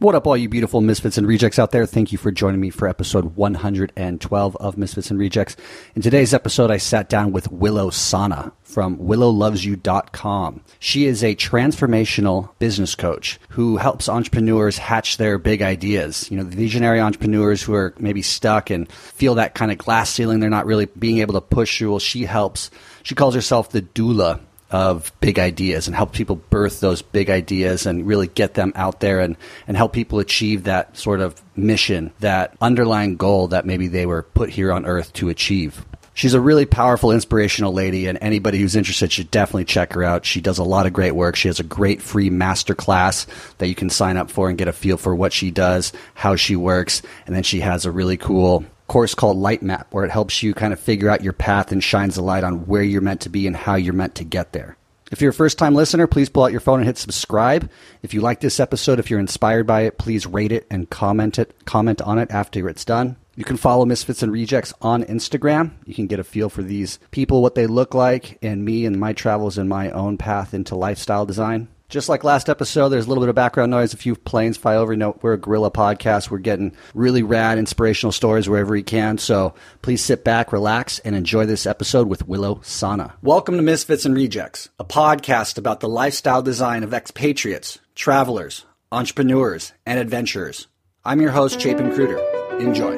What up, all you beautiful misfits and rejects out there? Thank you for joining me for episode 112 of Misfits and Rejects. In today's episode, I sat down with Willo Sana from willolovesyou.com. She is a transformational business coach who helps entrepreneurs hatch their big ideas. You know, the visionary entrepreneurs who are maybe stuck and feel that kind of glass ceiling they're not really being able to push through. Well, she helps. She calls herself the doula of big ideas and help people birth those big ideas and really get them out there and, and help people achieve that sort of mission, that underlying goal that maybe they were put here on earth to achieve. She's a really powerful, inspirational lady, and anybody who's interested should definitely check her out. She does a lot of great work. She has a great free master class that you can sign up for and get a feel for what she does, how she works, and then she has a really cool course called Light Map, where it helps you kind of figure out your path and shines a light on where you're meant to be and how you're meant to get there. If you're a first time listener, please pull out your phone and hit subscribe. If you like this episode, if you're inspired by it, please rate it and comment it, comment on it after it's done. You can follow Misfits and Rejects on Instagram. You can get a feel for these people, what they look like, and me and my travels and my own path into lifestyle design. Just like last episode, there's a little bit of background noise. A few planes fly over. You know, we're a guerrilla podcast. We're getting really rad, inspirational stories wherever we can. So please sit back, relax, and enjoy this episode with Willo Sana. Welcome to Misfits and Rejects, a podcast about the lifestyle design of expatriates, travelers, entrepreneurs, and adventurers. I'm your host, Chapin Cruder. Enjoy.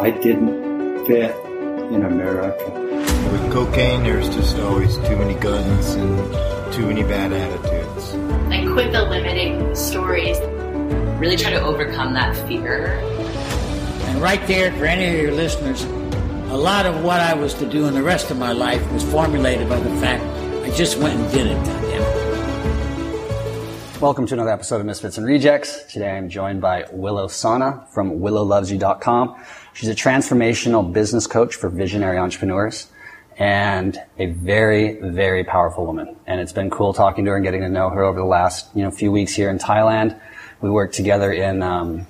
I didn't fit in America. With cocaine, there's just always too many guns and too many bad attitudes. Like, quit the limiting stories. Really try to overcome that fear. And right there, for any of your listeners, a lot of what I was to do in the rest of my life was formulated by the fact I just went and did it. Welcome to another episode of Misfits and Rejects. Today I'm joined by Willo Sana from willolovesyou.com. She's a transformational business coach for visionary entrepreneurs and a very, very powerful woman. And it's been cool talking to her and getting to know her over the last, you know, few weeks here in Thailand. We worked together in, um,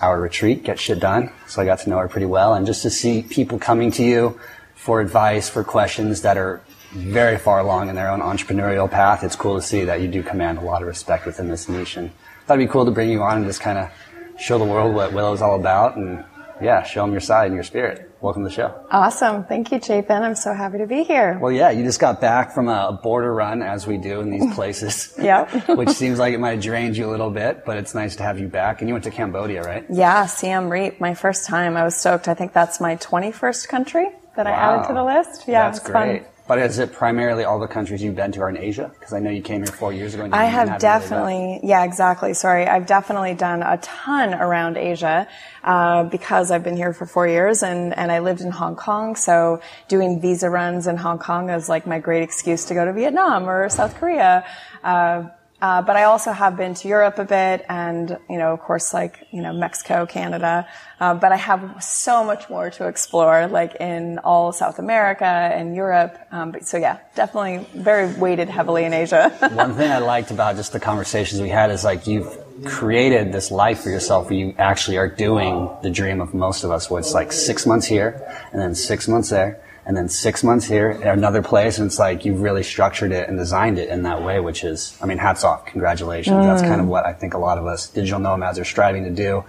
our retreat, Get Shit Done. So I got to know her pretty well. And just to see people coming to you for advice, for questions that are very far along in their own entrepreneurial path, it's cool to see that you do command a lot of respect within this niche. And thought it'd be cool to bring you on and just kind of show the world what Willo's all about and yeah, show them your side and your spirit. Welcome to the show. Awesome. Thank you, Jay. Chapin. I'm so happy to be here. Well, yeah, you just got back from a border run as we do in these places. yep. which seems like it might have drained you a little bit, but it's nice to have you back. And you went to Cambodia, right? Yeah, Siem Reap, my first time. I was stoked. I think that's my 21st country that wow. I added to the list. Yeah, that's great. Fun. But is it primarily all the countries you've been to are in Asia? Because I know you came here four years ago. I have definitely, yeah, exactly. Sorry, I've definitely done a ton around Asia uh, because I've been here for four years and and I lived in Hong Kong. So doing visa runs in Hong Kong is like my great excuse to go to Vietnam or South Korea. Uh, uh, but I also have been to Europe a bit and, you know, of course, like, you know, Mexico, Canada. Uh, but I have so much more to explore, like in all South America and Europe. Um, but, so yeah, definitely very weighted heavily in Asia. One thing I liked about just the conversations we had is like you've created this life for yourself where you actually are doing the dream of most of us, where it's like six months here and then six months there and then six months here at another place. And it's like you've really structured it and designed it in that way, which is, I mean, hats off. Congratulations. Mm. That's kind of what I think a lot of us digital nomads are striving to do.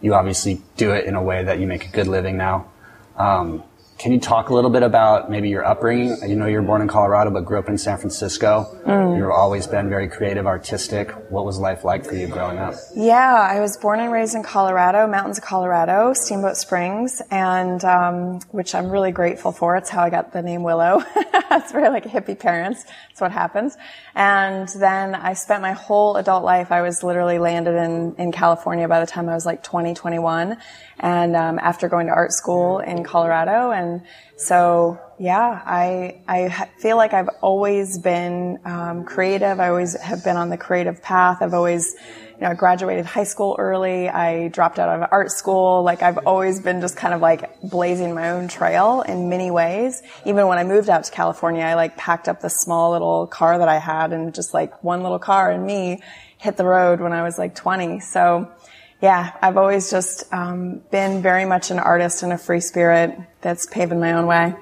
You obviously do it in a way that you make a good living now. Um, can you talk a little bit about maybe your upbringing? You know, you were born in Colorado, but grew up in San Francisco. Mm. You've always been very creative, artistic. What was life like for you growing up? Yeah, I was born and raised in Colorado, mountains of Colorado, Steamboat Springs, and um, which I'm really grateful for. It's how I got the name Willo. That's very like hippie parents. What happens. And then I spent my whole adult life. I was literally landed in in California by the time I was like 20, 21 and um, after going to art school in Colorado. And so, yeah, I I feel like I've always been um, creative. I always have been on the creative path. I've always, you know, I graduated high school early. I dropped out of art school. Like I've always been just kind of like blazing my own trail in many ways. Even when I moved out to California, I like packed up the small little car that I had and just like one little car and me hit the road when I was like 20. So yeah, I've always just um, been very much an artist and a free spirit that's paving my own way.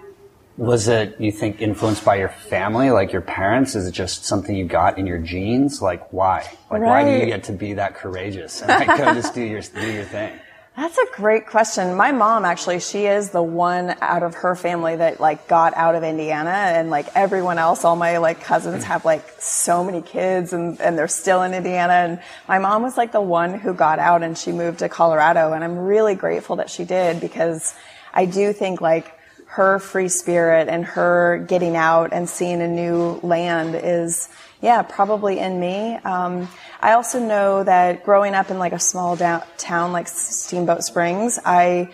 Was it, you think, influenced by your family, like your parents? Is it just something you got in your genes? Like, why? Like, why do you get to be that courageous and like, go just do your, do your thing? That's a great question. My mom actually, she is the one out of her family that like got out of Indiana and like everyone else, all my like cousins have like so many kids and, and they're still in Indiana. And my mom was like the one who got out and she moved to Colorado. And I'm really grateful that she did because I do think like her free spirit and her getting out and seeing a new land is, yeah, probably in me. Um, I also know that growing up in like a small town like Steamboat Springs, I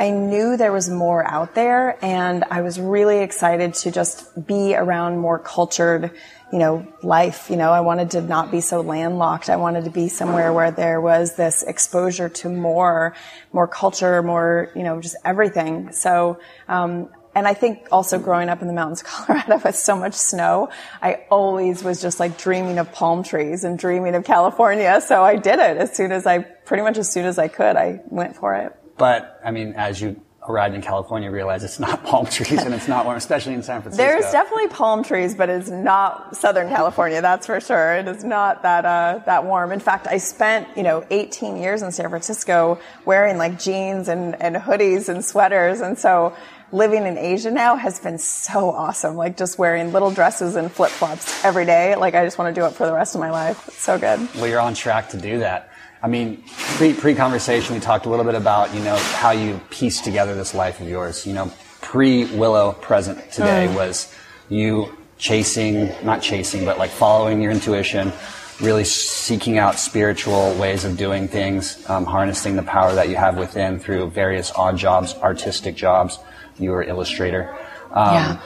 I knew there was more out there, and I was really excited to just be around more cultured, you know, life. You know, I wanted to not be so landlocked. I wanted to be somewhere where there was this exposure to more, more culture, more, you know, just everything. So. Um, and I think also growing up in the mountains of Colorado with so much snow, I always was just like dreaming of palm trees and dreaming of California. So I did it as soon as I, pretty much as soon as I could, I went for it. But, I mean, as you arrived in California, you realize it's not palm trees and it's not warm, especially in San Francisco. There's definitely palm trees, but it's not Southern California. That's for sure. It is not that uh, that warm. In fact, I spent you know 18 years in San Francisco wearing like jeans and, and hoodies and sweaters, and so living in Asia now has been so awesome. Like just wearing little dresses and flip flops every day. Like I just want to do it for the rest of my life. It's so good. Well, you're on track to do that. I mean, pre pre conversation, we talked a little bit about you know how you piece together this life of yours. You know, pre Willo, present today Mm. was you chasing, not chasing, but like following your intuition, really seeking out spiritual ways of doing things, um, harnessing the power that you have within through various odd jobs, artistic jobs. You were illustrator. Um,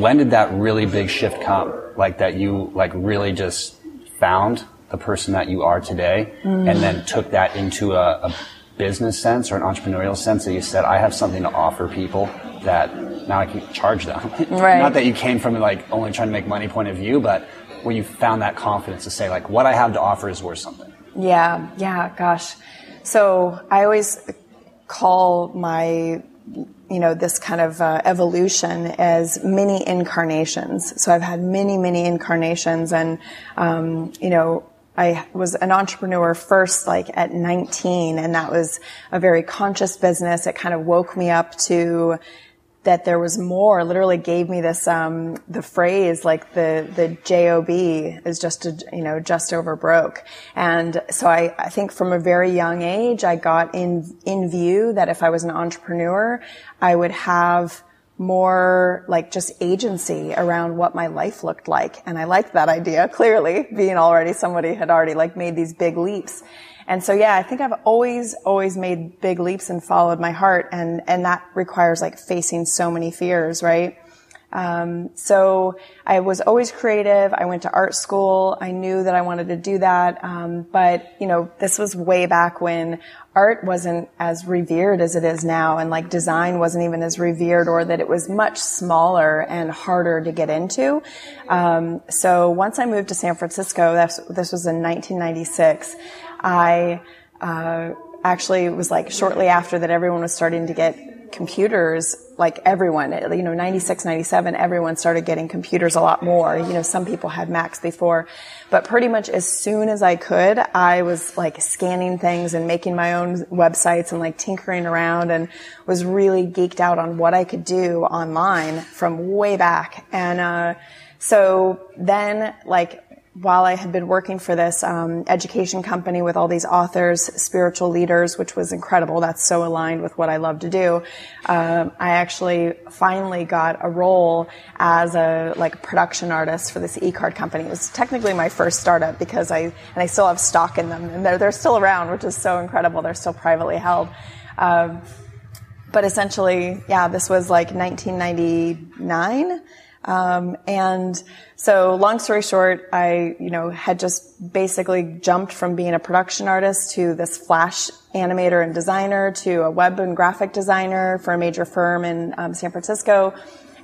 When did that really big shift come? Like that you like really just found the person that you are today Mm. and then took that into a, a business sense or an entrepreneurial sense that you said, I have something to offer people that now I can charge them. Right. Not that you came from like only trying to make money point of view, but where you found that confidence to say like, what I have to offer is worth something. Yeah, yeah, gosh. So I always call my, you know, this kind of uh, evolution as many incarnations. So I've had many, many incarnations, and um, you know. I was an entrepreneur first, like at 19, and that was a very conscious business. It kind of woke me up to that there was more literally gave me this um, the phrase like the the job is just a, you know just over broke and so I, I think from a very young age i got in in view that if i was an entrepreneur i would have more like just agency around what my life looked like and i liked that idea clearly being already somebody had already like made these big leaps and so, yeah, I think I've always, always made big leaps and followed my heart. And, and that requires like facing so many fears, right? Um, so I was always creative. I went to art school. I knew that I wanted to do that. Um, but, you know, this was way back when art wasn't as revered as it is now. And like design wasn't even as revered or that it was much smaller and harder to get into. Um, so once I moved to San Francisco, this was in 1996. I uh, actually was like shortly after that everyone was starting to get computers like everyone you know 96 97 everyone started getting computers a lot more. You know some people had macs before. But pretty much as soon as i could i was like scanning things and making my own websites and like tinkering around and was really geeked out on what i could do online from way back. And uh, so then like while I had been working for this um, education company with all these authors, spiritual leaders, which was incredible. That's so aligned with what I love to do. Um, I actually finally got a role as a like production artist for this e-card company. It was technically my first startup because I and I still have stock in them, and they're they're still around, which is so incredible. They're still privately held. Um, but essentially, yeah, this was like 1999. Um, and so long story short, I, you know, had just basically jumped from being a production artist to this flash animator and designer to a web and graphic designer for a major firm in um, San Francisco.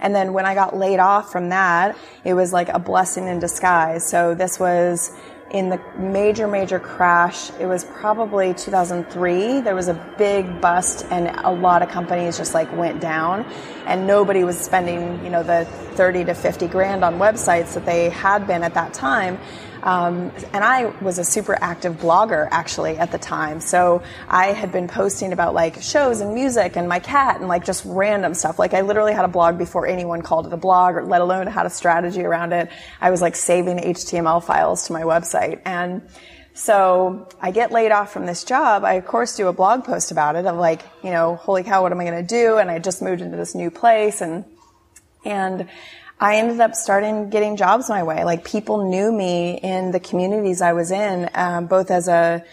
And then when I got laid off from that, it was like a blessing in disguise. So this was in the major, major crash, it was probably 2003. There was a big bust, and a lot of companies just like went down, and nobody was spending, you know, the 30 to 50 grand on websites that they had been at that time. Um, and I was a super active blogger actually at the time. So I had been posting about like shows and music and my cat and like just random stuff. Like I literally had a blog before anyone called it a blog or let alone had a strategy around it. I was like saving HTML files to my website and so I get laid off from this job. I of course do a blog post about it of like, you know, holy cow, what am I going to do? And I just moved into this new place and, and I ended up starting getting jobs my way. Like people knew me in the communities I was in, um, both as a,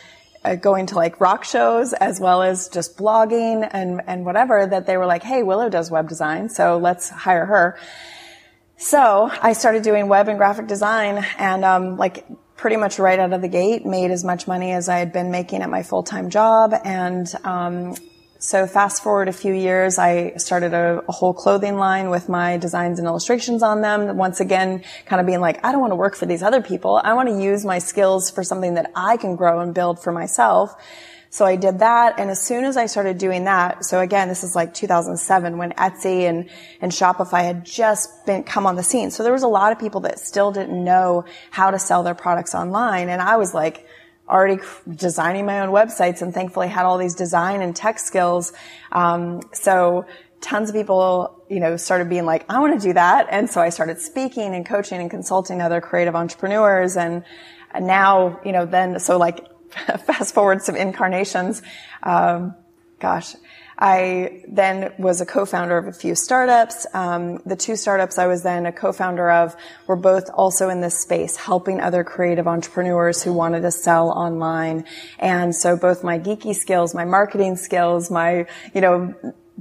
a, going to like rock shows as well as just blogging and and whatever. That they were like, "Hey, Willo does web design, so let's hire her." So I started doing web and graphic design, and um, like pretty much right out of the gate, made as much money as I had been making at my full time job, and um, so fast forward a few years, I started a, a, whole clothing line with my designs and illustrations on them. Once again, kind of being like, I don't want to work for these other people. I want to use my skills for something that I can grow and build for myself. So I did that. And as soon as I started doing that, so again, this is like 2007 when Etsy and, and Shopify had just been come on the scene. So there was a lot of people that still didn't know how to sell their products online. And I was like, already designing my own websites and thankfully had all these design and tech skills. Um, so tons of people, you know, started being like, I want to do that. And so I started speaking and coaching and consulting other creative entrepreneurs. And now, you know, then, so like fast forward some incarnations. Um, gosh, I then was a co-founder of a few startups. Um, the two startups I was then a co-founder of were both also in this space, helping other creative entrepreneurs who wanted to sell online. And so both my geeky skills, my marketing skills, my, you know,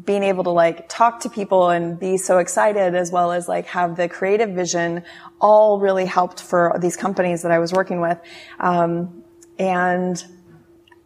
being able to like talk to people and be so excited as well as like have the creative vision all really helped for these companies that I was working with. Um, and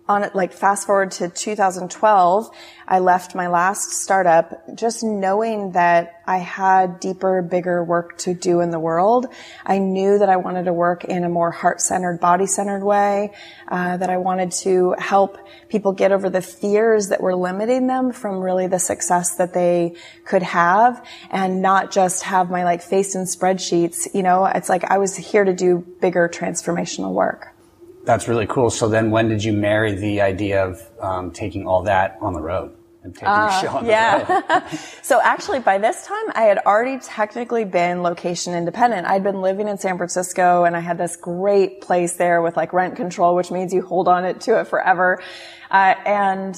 on it, like fast forward to 2012, I left my last startup just knowing that I had deeper, bigger work to do in the world. I knew that I wanted to work in a more heart-centered, body-centered way, uh, that I wanted to help people get over the fears that were limiting them from really the success that they could have and not just have my like face in spreadsheets. You know, it's like I was here to do bigger transformational work. That's really cool. So then when did you marry the idea of um, taking all that on the road? And taking uh, the show on yeah. the road? so actually by this time I had already technically been location independent. I'd been living in San Francisco and I had this great place there with like rent control, which means you hold on it to it forever. Uh, and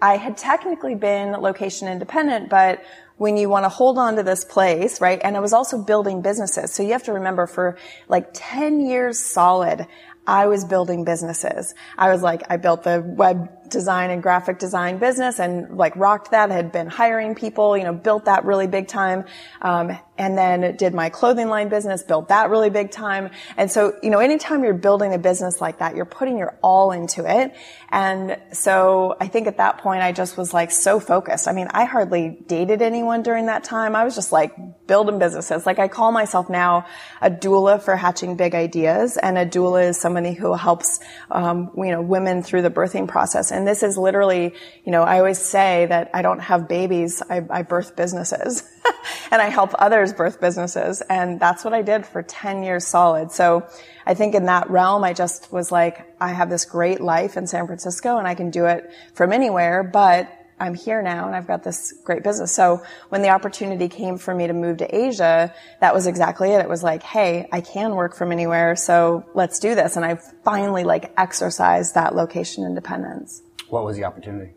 I had technically been location independent, but when you want to hold on to this place, right? And I was also building businesses. So you have to remember for like 10 years solid, I was building businesses. I was like, I built the web design and graphic design business and like rocked that, had been hiring people, you know, built that really big time. Um, and then did my clothing line business, built that really big time. And so, you know, anytime you're building a business like that, you're putting your all into it. And so I think at that point, I just was like so focused. I mean, I hardly dated anyone during that time. I was just like building businesses. Like I call myself now a doula for hatching big ideas. And a doula is somebody who helps, um, you know, women through the birthing process. And this is literally, you know, I always say that I don't have babies, I, I birth businesses. and I help others birth businesses. And that's what I did for 10 years solid. So I think in that realm, I just was like, I have this great life in San Francisco and I can do it from anywhere, but I'm here now and I've got this great business. So when the opportunity came for me to move to Asia, that was exactly it. It was like, hey, I can work from anywhere, so let's do this. And I finally like exercised that location independence. What was the opportunity?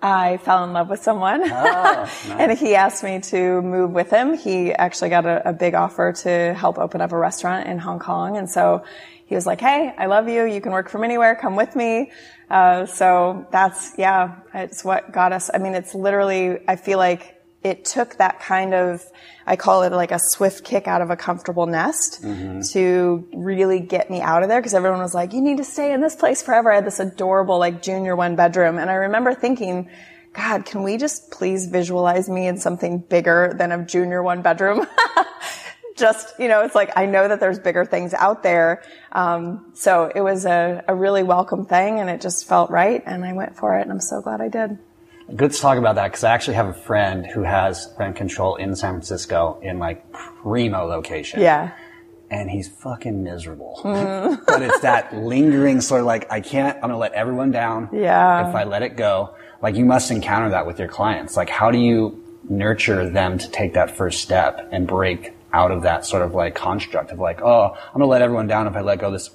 I fell in love with someone. Oh, nice. and he asked me to move with him. He actually got a, a, big offer to help open up a restaurant in Hong Kong. And so he was like, Hey, I love you. You can work from anywhere. Come with me. Uh, so that's, yeah, it's what got us. I mean, it's literally, I feel like it took that kind of, I call it like a swift kick out of a comfortable nest mm-hmm. to really get me out of there because everyone was like, you need to stay in this place forever. I had this adorable like junior one bedroom. And I remember thinking, God, can we just please visualize me in something bigger than a junior one bedroom? just, you know, it's like, I know that there's bigger things out there. Um, so it was a, a really welcome thing and it just felt right. And I went for it and I'm so glad I did. Good to talk about that because I actually have a friend who has rent control in San Francisco in like primo location. Yeah. And he's fucking miserable. Hmm. but it's that lingering sort of like, I can't, I'm going to let everyone down. Yeah. If I let it go. Like you must encounter that with your clients. Like how do you nurture them to take that first step and break out of that sort of like construct of like, oh, I'm going to let everyone down if I let go this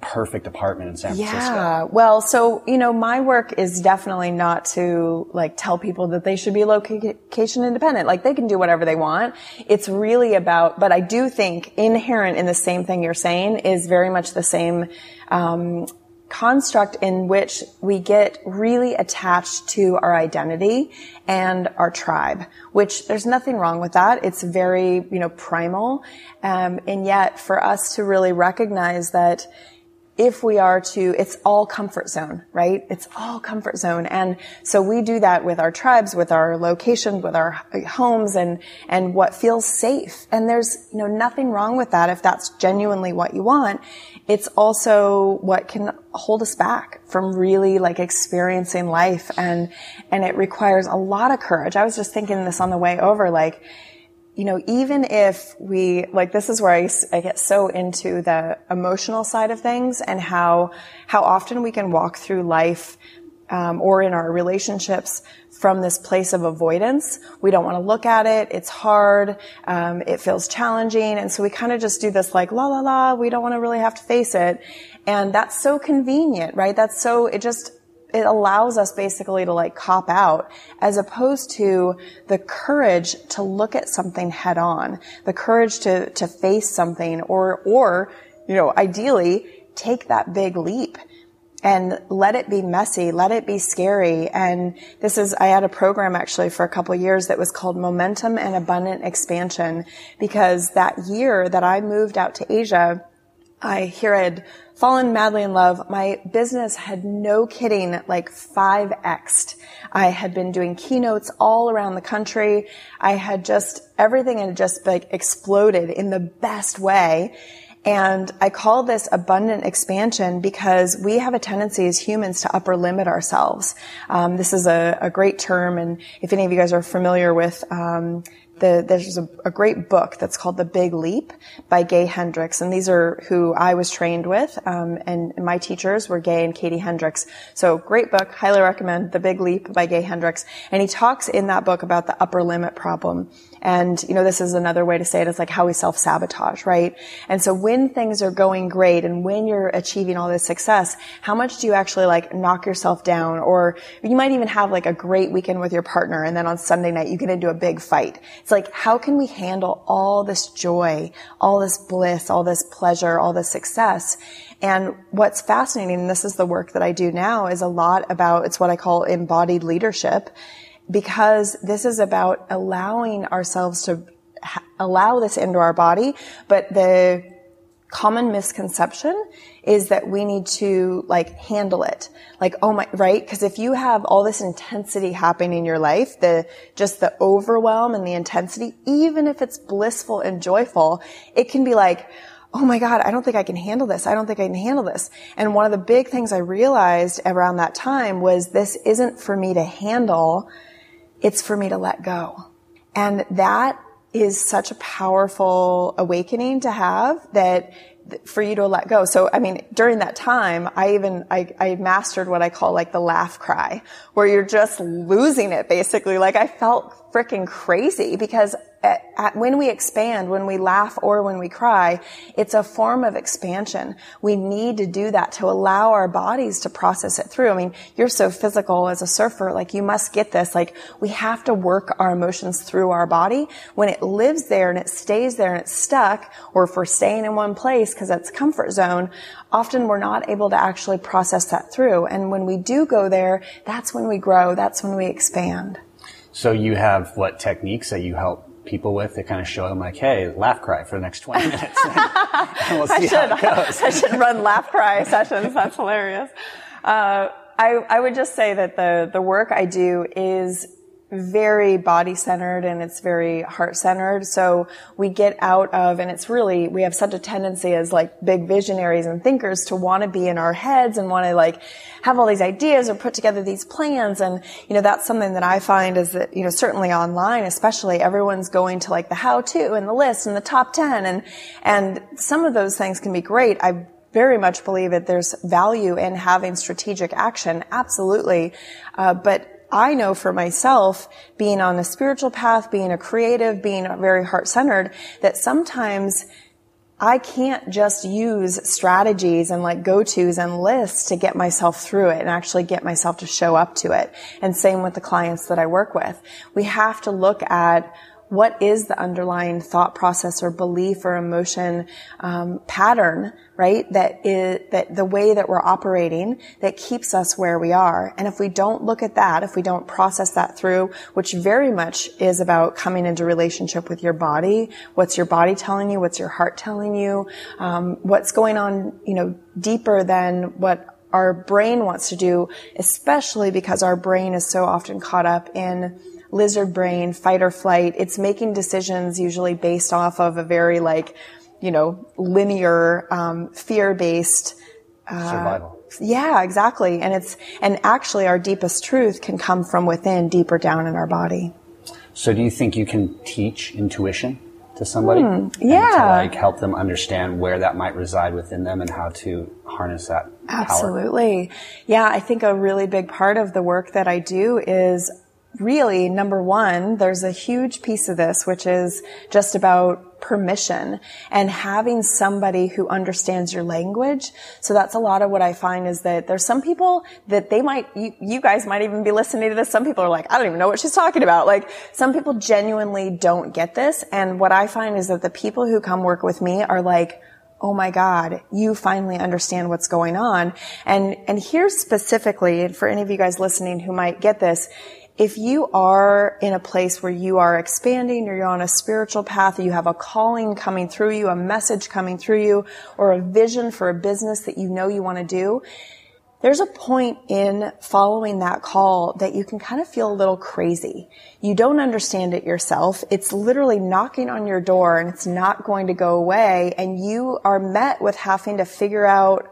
perfect apartment in San Francisco. Yeah. Well, so, you know, my work is definitely not to like tell people that they should be location independent. Like they can do whatever they want. It's really about, but I do think inherent in the same thing you're saying is very much the same, um, construct in which we get really attached to our identity and our tribe, which there's nothing wrong with that. It's very, you know, primal. Um, and yet for us to really recognize that if we are to, it's all comfort zone, right? It's all comfort zone. And so we do that with our tribes, with our location, with our homes and, and what feels safe. And there's, you know, nothing wrong with that if that's genuinely what you want. It's also what can hold us back from really like experiencing life and, and it requires a lot of courage. I was just thinking this on the way over, like, you know, even if we, like, this is where I, I get so into the emotional side of things and how, how often we can walk through life, um, or in our relationships from this place of avoidance. We don't want to look at it. It's hard. Um, it feels challenging. And so we kind of just do this like, la, la, la. We don't want to really have to face it. And that's so convenient, right? That's so, it just, it allows us basically to like cop out as opposed to the courage to look at something head on, the courage to, to face something or, or, you know, ideally take that big leap and let it be messy, let it be scary. And this is, I had a program actually for a couple years that was called Momentum and Abundant Expansion because that year that I moved out to Asia, I here had fallen madly in love. My business had no kidding like 5x'd. I had been doing keynotes all around the country. I had just, everything had just like exploded in the best way. And I call this abundant expansion because we have a tendency as humans to upper limit ourselves. Um, this is a, a, great term, and if any of you guys are familiar with um, the, there's a, a, great book that's called The Big Leap by Gay Hendricks, and these are who I was trained with, um, and my teachers were Gay and Katie Hendricks. So great book, highly recommend The Big Leap by Gay Hendricks. And he talks in that book about the upper limit problem. And, you know, this is another way to say it. it is like how we self-sabotage, right? And so when things are going great and when you're achieving all this success, how much do you actually like knock yourself down? Or you might even have like a great weekend with your partner and then on Sunday night you get into a big fight. It's like, how can we handle all this joy, all this bliss, all this pleasure, all this success? And what's fascinating, and this is the work that I do now, is a lot about, it's what I call embodied leadership because this is about allowing ourselves to ha- allow this into our body. But the common misconception is that we need to like handle it. Like, oh my, right? Cause if you have all this intensity happening in your life, the, just the overwhelm and the intensity, even if it's blissful and joyful, it can be like, oh my God, I don't think I can handle this. I don't think I can handle this. And one of the big things I realized around that time was this isn't for me to handle it's for me to let go. And that is such a powerful awakening to have that for you to let go. So, I mean, during that time, I even, I, I mastered what I call like the laugh cry, where you're just losing it basically. Like I felt freaking crazy because at, at, when we expand, when we laugh or when we cry, it's a form of expansion. We need to do that to allow our bodies to process it through. I mean, you're so physical as a surfer, like you must get this. Like we have to work our emotions through our body. When it lives there and it stays there and it's stuck, or if we're staying in one place because that's comfort zone, often we're not able to actually process that through. And when we do go there, that's when we grow. That's when we expand. So you have what techniques that you help people with to kind of show them like, hey, laugh cry for the next 20 minutes. and we'll see I should, how it goes. I should run laugh cry sessions. That's hilarious. Uh, I, I would just say that the, the work I do is very body centered and it's very heart centered. So we get out of, and it's really, we have such a tendency as like big visionaries and thinkers to want to be in our heads and want to like have all these ideas or put together these plans. And, you know, that's something that I find is that, you know, certainly online, especially everyone's going to like the how to and the list and the top 10 and, and some of those things can be great. I very much believe that there's value in having strategic action. Absolutely. Uh, but I know for myself, being on a spiritual path, being a creative, being very heart centered, that sometimes I can't just use strategies and like go-tos and lists to get myself through it and actually get myself to show up to it. And same with the clients that I work with. We have to look at what is the underlying thought process or belief or emotion um, pattern right that is that the way that we're operating that keeps us where we are? And if we don't look at that if we don't process that through which very much is about coming into relationship with your body what's your body telling you what's your heart telling you um, what's going on you know deeper than what our brain wants to do especially because our brain is so often caught up in lizard brain, fight or flight. It's making decisions usually based off of a very like, you know, linear, um, fear-based, uh, survival. Yeah, exactly. And it's, and actually our deepest truth can come from within, deeper down in our body. So do you think you can teach intuition to somebody? Hmm, yeah. to like help them understand where that might reside within them and how to harness that Absolutely. Power? Yeah, I think a really big part of the work that I do is really, number one, there's a huge piece of this, which is just about permission and having somebody who understands your language. So that's a lot of what I find is that there's some people that they might, you, you, guys might even be listening to this. Some people are like, I don't even know what she's talking about. Like some people genuinely don't get this. And what I find is that the people who come work with me are like, oh my God, you finally understand what's going on. And, and here's specifically, for any of you guys listening who might get this, if you are in a place where you are expanding or you're on a spiritual path, you have a calling coming through you, a message coming through you, or a vision for a business that you know you want to do, there's a point in following that call that you can kind of feel a little crazy. You don't understand it yourself. It's literally knocking on your door and it's not going to go away. And you are met with having to figure out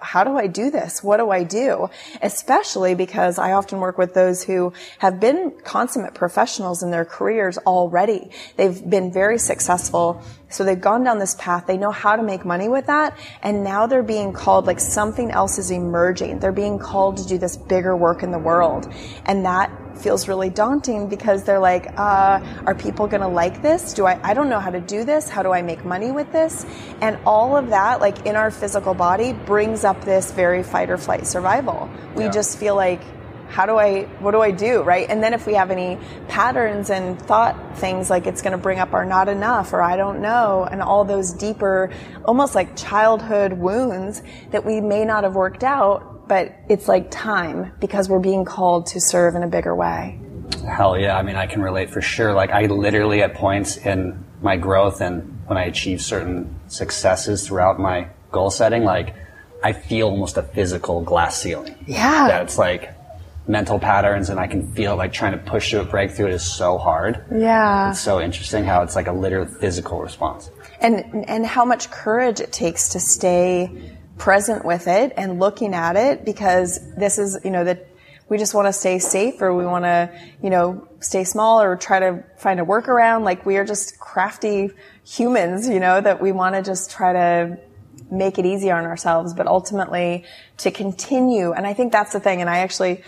how, do I do this? What do I do? Especially because I often work with those who have been consummate professionals in their careers already. They've been very successful. So they've gone down this path. They know how to make money with that. And now they're being called like something else is emerging. They're being called to do this bigger work in the world. And that feels really daunting because they're like, uh, are people going to like this? Do I, I don't know how to do this. How do I make money with this? And all of that, like in our physical body, brings up this very fight or flight survival. We yeah. just feel like, how do I, what do I do, right? And then if we have any patterns and thought things like it's going to bring up our not enough or I don't know and all those deeper, almost like childhood wounds that we may not have worked out but it's like time because we're being called to serve in a bigger way. Hell yeah. I mean, I can relate for sure. Like, I literally, at points in my growth and when I achieve certain successes throughout my goal setting, like, I feel almost a physical glass ceiling. Yeah. That's like mental patterns and I can feel like trying to push through a breakthrough it is so hard. Yeah. It's so interesting how it's like a literal physical response. And, and how much courage it takes to stay present with it and looking at it because this is, you know, that we just want to stay safe or we want to, you know, stay small or try to find a workaround. Like we are just crafty humans, you know, that we want to just try to make it easier on ourselves, but ultimately to continue. And I think that's the thing. And I actually,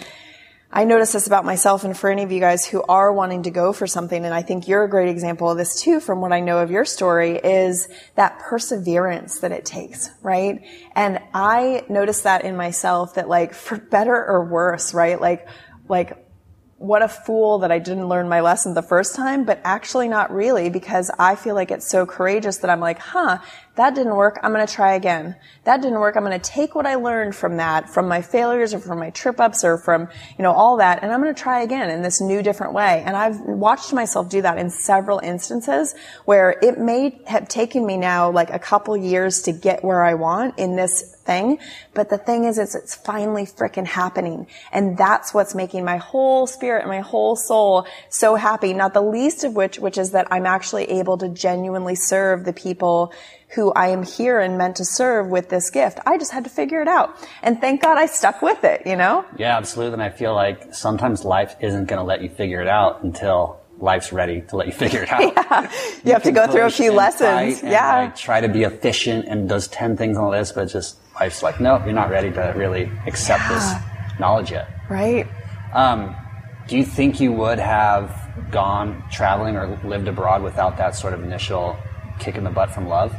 I notice this about myself and for any of you guys who are wanting to go for something, and I think you're a great example of this too from what I know of your story, is that perseverance that it takes, right? And I notice that in myself that like for better or worse, right? Like, like what a fool that I didn't learn my lesson the first time, but actually not really because I feel like it's so courageous that I'm like, huh, that didn't work. I'm going to try again. That didn't work. I'm going to take what I learned from that, from my failures or from my trip ups or from, you know, all that. And I'm going to try again in this new different way. And I've watched myself do that in several instances where it may have taken me now like a couple years to get where I want in this thing. But the thing is, is it's finally frickin' happening. And that's what's making my whole spirit and my whole soul so happy. Not the least of which, which is that I'm actually able to genuinely serve the people who I am here and meant to serve with this gift. I just had to figure it out. And thank God I stuck with it, you know? Yeah, absolutely. And I feel like sometimes life isn't going to let you figure it out until life's ready to let you figure it out. Yeah. You, you have to go through a few lessons. yeah. Like, try to be efficient and does 10 things on the list, but just life's like, no, you're not ready to really accept yeah. this knowledge yet. Right. Um, do you think you would have gone traveling or lived abroad without that sort of initial kick in the butt from love?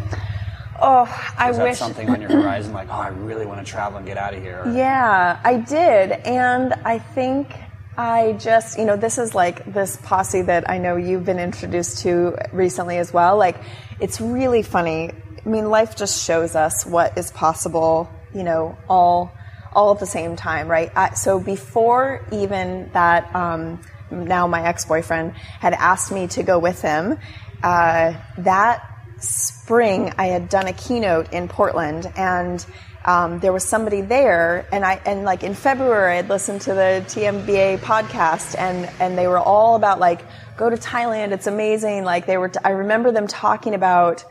Oh, I Is that wish something on your horizon, like, oh, I really want to travel and get out of here. Or... Yeah, I did, and I think I just, you know, this is like this posse that I know you've been introduced to recently as well. Like, it's really funny. I mean, life just shows us what is possible, you know, all all at the same time, right? I, so before even that, um, now my ex boyfriend had asked me to go with him. Uh, that spring, I had done a keynote in Portland, and um, there was somebody there, and I and like in February, I'd listened to the TMBA podcast, and and they were all about like go to Thailand, it's amazing. Like they were, t- I remember them talking about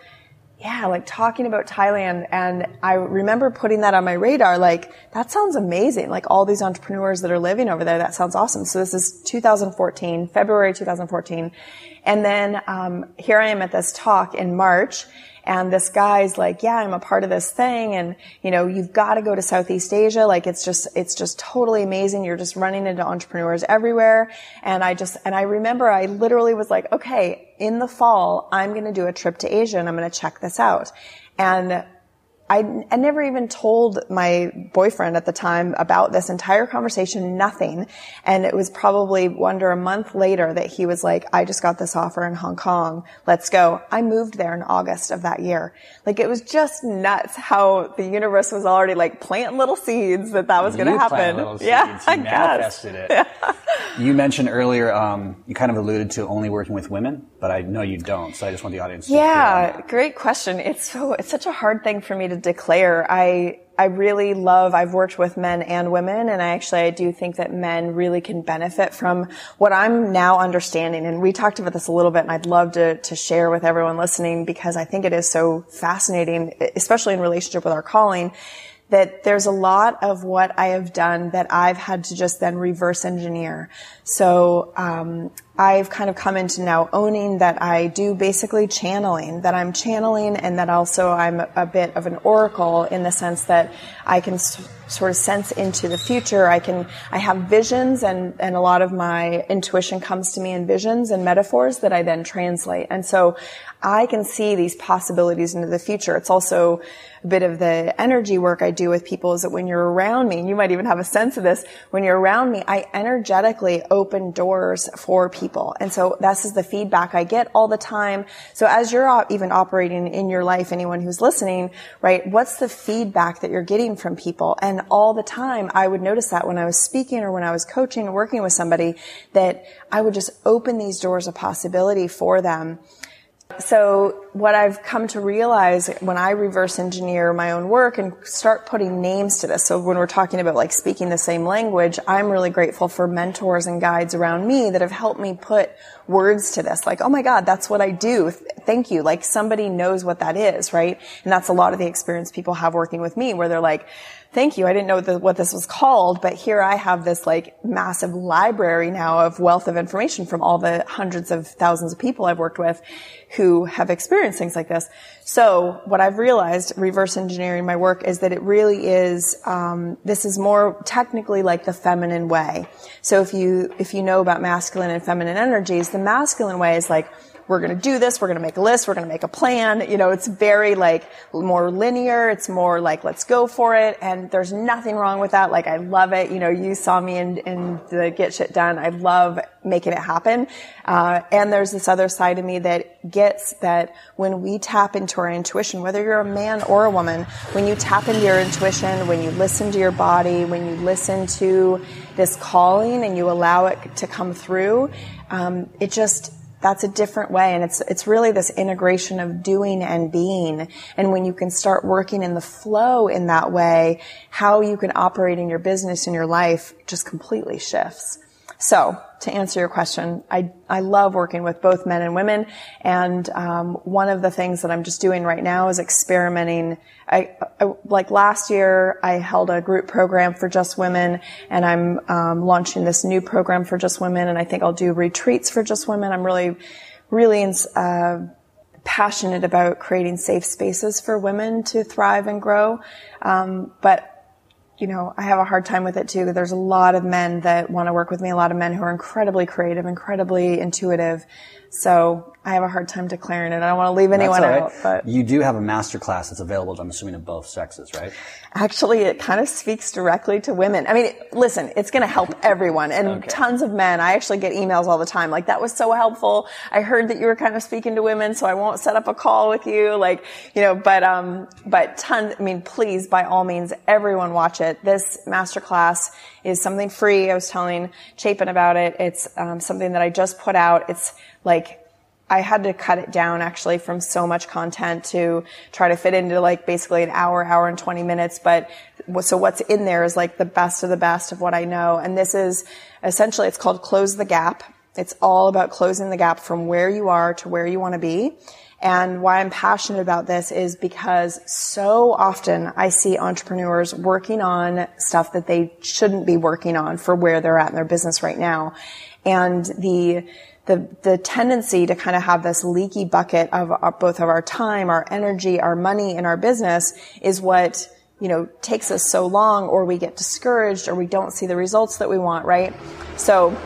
yeah, like talking about Thailand. And I remember putting that on my radar. Like, that sounds amazing. Like all these entrepreneurs that are living over there, that sounds awesome. So this is 2014, February 2014. And then, um, here I am at this talk in March and this guy's like, yeah, I'm a part of this thing. And, you know, you've got to go to Southeast Asia. Like it's just, it's just totally amazing. You're just running into entrepreneurs everywhere. And I just, and I remember I literally was like, okay, in the fall, I'm going to do a trip to Asia and I'm going to check this out. And I, I never even told my boyfriend at the time about this entire conversation, nothing. And it was probably under a month later that he was like, I just got this offer in Hong Kong. Let's go. I moved there in August of that year. Like it was just nuts how the universe was already like planting little seeds that that was going to happen. yeah. I manifested guess. it. Yeah. you mentioned earlier, um, you kind of alluded to only working with women, but I know you don't. So I just want the audience to Yeah. Great question. It's so, it's such a hard thing for me to declare. I, I really love, I've worked with men and women, and I actually, I do think that men really can benefit from what I'm now understanding. And we talked about this a little bit, and I'd love to, to share with everyone listening because I think it is so fascinating, especially in relationship with our calling that there's a lot of what I have done that I've had to just then reverse engineer. So um, I've kind of come into now owning that I do basically channeling, that I'm channeling, and that also I'm a bit of an oracle in the sense that I can s- sort of sense into the future. I can I have visions, and and a lot of my intuition comes to me in visions and metaphors that I then translate, and so I can see these possibilities into the future. It's also a bit of the energy work I do with people is that when you're around me, and you might even have a sense of this, when you're around me, I energetically open doors for people. And so this is the feedback I get all the time. So as you're even operating in your life, anyone who's listening, right, what's the feedback that you're getting from people? And all the time, I would notice that when I was speaking or when I was coaching or working with somebody, that I would just open these doors of possibility for them. So what I've come to realize when I reverse engineer my own work and start putting names to this. So when we're talking about like speaking the same language, I'm really grateful for mentors and guides around me that have helped me put words to this. Like, oh my God, that's what I do. Thank you. Like somebody knows what that is, right? And that's a lot of the experience people have working with me where they're like, thank you. I didn't know the, what this was called, but here I have this like massive library now of wealth of information from all the hundreds of thousands of people I've worked with who have experienced things like this. So what I've realized, reverse engineering my work, is that it really is. Um, this is more technically like the feminine way. So if you if you know about masculine and feminine energies, the masculine way is like we're going to do this. We're going to make a list. We're going to make a plan. You know, it's very like more linear. It's more like, let's go for it. And there's nothing wrong with that. Like, I love it. You know, you saw me in, in the get shit done. I love making it happen. Uh, and there's this other side of me that gets that when we tap into our intuition, whether you're a man or a woman, when you tap into your intuition, when you listen to your body, when you listen to this calling and you allow it to come through, um, it just that's a different way. And it's, it's really this integration of doing and being. And when you can start working in the flow in that way, how you can operate in your business and your life just completely shifts. So to answer your question, I, I love working with both men and women. And um, one of the things that I'm just doing right now is experimenting. I, I, like last year, I held a group program for just women, and I'm um, launching this new program for just women. And I think I'll do retreats for just women. I'm really, really uh, passionate about creating safe spaces for women to thrive and grow. Um, but you know, I have a hard time with it too. There's a lot of men that want to work with me, a lot of men who are incredibly creative, incredibly intuitive. So I have a hard time declaring it. I don't want to leave anyone right. out, but you do have a master class that's available, I'm assuming, to both sexes, right? actually it kind of speaks directly to women. I mean, listen, it's going to help everyone and Okay. tons of men. I actually get emails all the time like that was so helpful. I heard that you were kind of speaking to women, so I won't set up a call with you. Like, you know, but, um, but tons, I mean, please, by all means, everyone watch it. This masterclass is something free. I was telling Chapin about it. It's, um, something that I just put out. It's like, I had to cut it down actually from so much content to try to fit into like basically an hour, hour and 20 minutes. But so what's in there is like the best of the best of what I know. And this is essentially, it's called Close the Gap. It's all about closing the gap from where you are to where you want to be. And why I'm passionate about this is because so often I see entrepreneurs working on stuff that they shouldn't be working on for where they're at in their business right now. And the, the, the tendency to kind of have this leaky bucket of our, both of our time, our energy, our money, and our business is what, you know, takes us so long or we get discouraged or we don't see the results that we want, right? So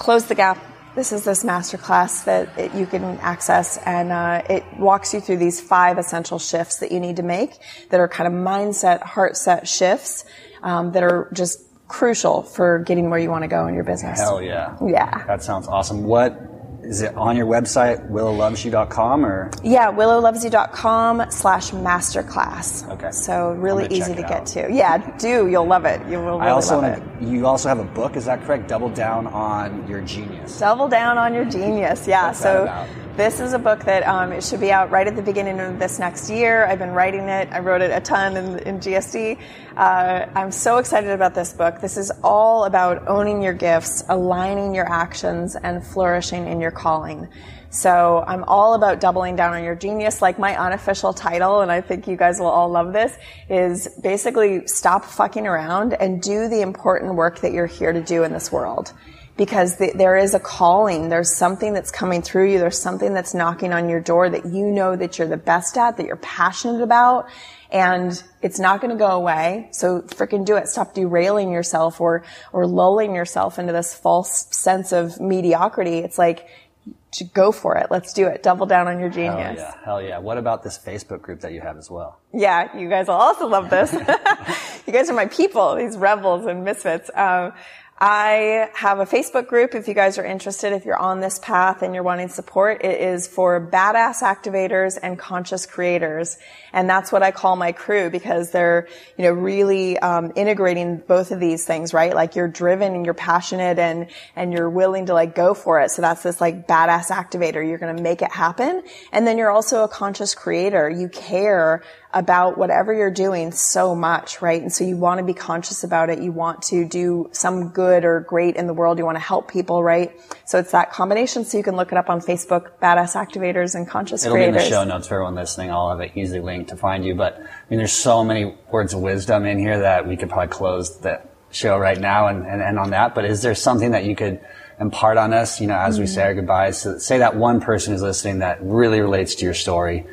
close the gap. This is this masterclass that it, you can access, and uh, it walks you through these five essential shifts that you need to make that are kind of mindset, heart set shifts um, that are just crucial for getting where you want to go in your business. Hell yeah. Yeah. That sounds awesome. What is it on your website, willolovesyou.com or Yeah, willolovesyou.com slash masterclass. Okay. So really easy to it get to. Yeah, do. You'll love it. You will really I also love wanna, it. you also have a book, is that correct? Double down on your genius. Double down on your genius. Yeah. So? This is a book that um, it should be out right at the beginning of this next year. I've been writing it. I wrote it a ton in, in GSD. Uh, I'm so excited about this book. This is all about owning your gifts, aligning your actions, and flourishing in your calling. So I'm all about doubling down on your genius. Like my unofficial title, and I think you guys will all love this, is basically stop fucking around and do the important work that you're here to do in this world because th- there is a calling. There's something that's coming through you. There's something that's knocking on your door that you know that you're the best at, that you're passionate about, and it's not going to go away. So freaking do it. Stop derailing yourself or or lulling yourself into this false sense of mediocrity. It's like to go for it. Let's do it. Double down on your Hell genius. yeah. Hell yeah. What about this Facebook group that you have as well? Yeah, you guys will also love this. you guys are my people, these rebels and misfits. Um, I have a Facebook group if you guys are interested, if you're on this path and you're wanting support. It is for badass activators and conscious creators. And that's what I call my crew because they're, you know, really um, integrating both of these things, right? Like you're driven and you're passionate and, and you're willing to like go for it. So that's this like badass activator. You're going to make it happen. And then you're also a conscious creator. You care about whatever you're doing so much, right? And so you want to be conscious about it. You want to do some good or great in the world. You want to help people, right? So it's that combination. So you can look it up on Facebook, Badass Activators and Conscious It'll be in the show notes for everyone listening. I'll have an easy link to find you. But I mean, there's so many words of wisdom in here that we could probably close the show right now and, and end on that. But is there something that you could impart on us, you know, as we mm-hmm. say our goodbyes? So say that one person who's listening that really relates to your story.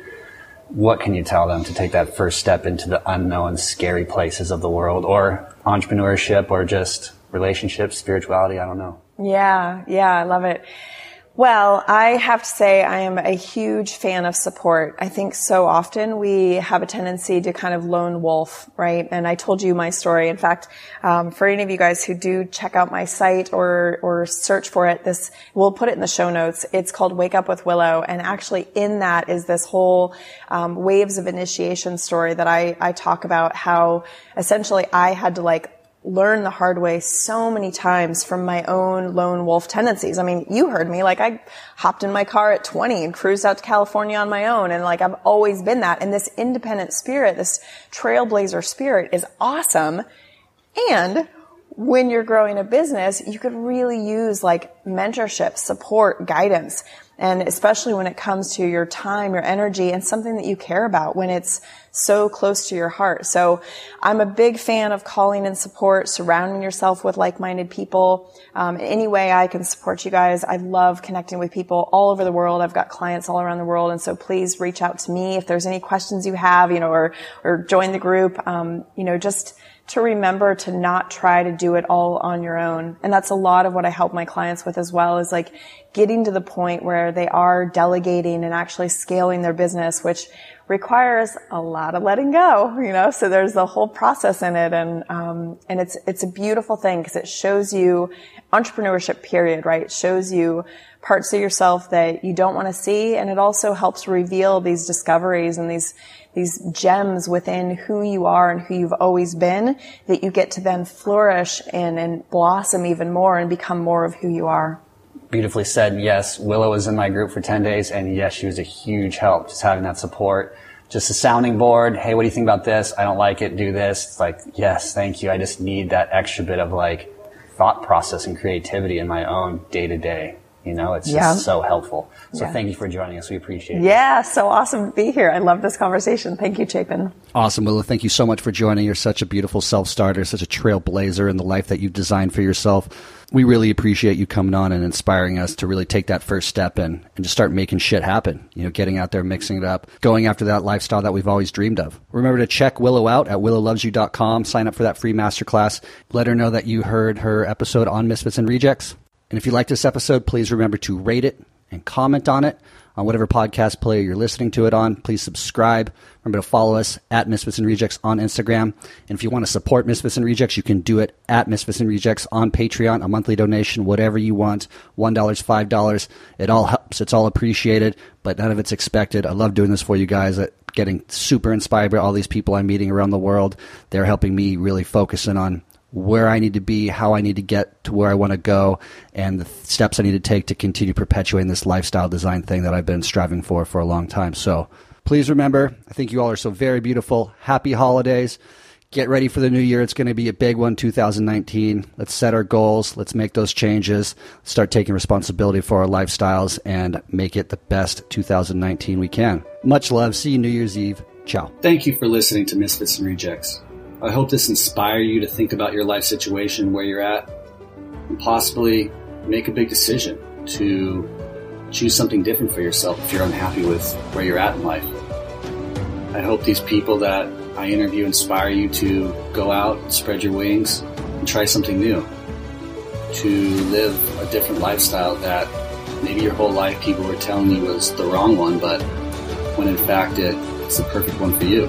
What can you tell them to take that first step into the unknown, scary places of the world or entrepreneurship or just relationships, spirituality? I don't know. Yeah, yeah, I love it. Well, I have to say I am a huge fan of support. I think so often we have a tendency to kind of lone wolf, right? And I told you my story. In fact, um, for any of you guys who do check out my site or or search for it, this we'll put it in the show notes. It's called Wake Up with Willo, and actually in that is this whole um, waves of initiation story that I I talk about how essentially I had to like learned the hard way so many times from my own lone wolf tendencies. I mean, you heard me, like I hopped in my car at 20 and cruised out to California on my own. And like I've always been that. And this independent spirit, this trailblazer spirit is awesome. And when you're growing a business, you could really use like mentorship, support, guidance. And especially when it comes to your time, your energy, and something that you care about when it's so close to your heart. So I'm a big fan of calling in support, surrounding yourself with like-minded people. Um, any way I can support you guys. I love connecting with people all over the world. I've got clients all around the world. And so please reach out to me if there's any questions you have, you know, or, or join the group. Um, you know, just, to remember to not try to do it all on your own. And that's a lot of what I help my clients with as well is like getting to the point where they are delegating and actually scaling their business, which requires a lot of letting go, you know, so there's a whole process in it. And, um, and it's, it's a beautiful thing because it shows you entrepreneurship period, right? Shows you parts of yourself that you don't want to see. And it also helps reveal these discoveries and these, these gems within who you are and who you've always been that you get to then flourish in and blossom even more and become more of who you are. Beautifully said. Yes, Willo was in my group for 10 days and yes, she was a huge help just having that support. Just a sounding board. Hey, what do you think about this? I don't like it. Do this. It's like, yes, thank you. I just need that extra bit of like thought process and creativity in my own day to day. You know, it's yeah. just so helpful. So yeah. thank you for joining us. We appreciate it. Yeah, so awesome to be here. I love this conversation. Thank you, Chapin. Awesome, Willo. Thank you so much for joining. You're such a beautiful self starter, such a trailblazer in the life that you've designed for yourself. We really appreciate you coming on and inspiring us to really take that first step and, and just start making shit happen. You know, getting out there, mixing it up, going after that lifestyle that we've always dreamed of. Remember to check Willo out at willolovesyou.com. Sign up for that free masterclass. Let her know that you heard her episode on Misfits and Rejects. And if you like this episode, please remember to rate it and comment on it on whatever podcast player you're listening to it on. Please subscribe. Remember to follow us at Misfits and Rejects on Instagram. And if you want to support Misfits and Rejects, you can do it at Misfits and Rejects on Patreon, a monthly donation, whatever you want. $1, $5. It all helps. It's all appreciated, but none of it's expected. I love doing this for you guys. Uh, getting super inspired by all these people I'm meeting around the world. They're helping me really focusing on where I need to be, how I need to get to where I want to go, and the steps I need to take to continue perpetuating this lifestyle design thing that I've been striving for for a long time. So please remember, I think you all are so very beautiful. Happy holidays. Get ready for the new year. It's going to be a big one, 2019. Let's set our goals. Let's make those changes. Start taking responsibility for our lifestyles and make it the best 2019 we can. Much love. See you New Year's Eve. Ciao. Thank you for listening to Misfits and Rejects. I hope this inspire you to think about your life situation, where you're at, and possibly make a big decision to choose something different for yourself if you're unhappy with where you're at in life. I hope these people that I interview inspire you to go out, spread your wings, and try something new. To live a different lifestyle that maybe your whole life people were telling you was the wrong one, but when in fact it, it's the perfect one for you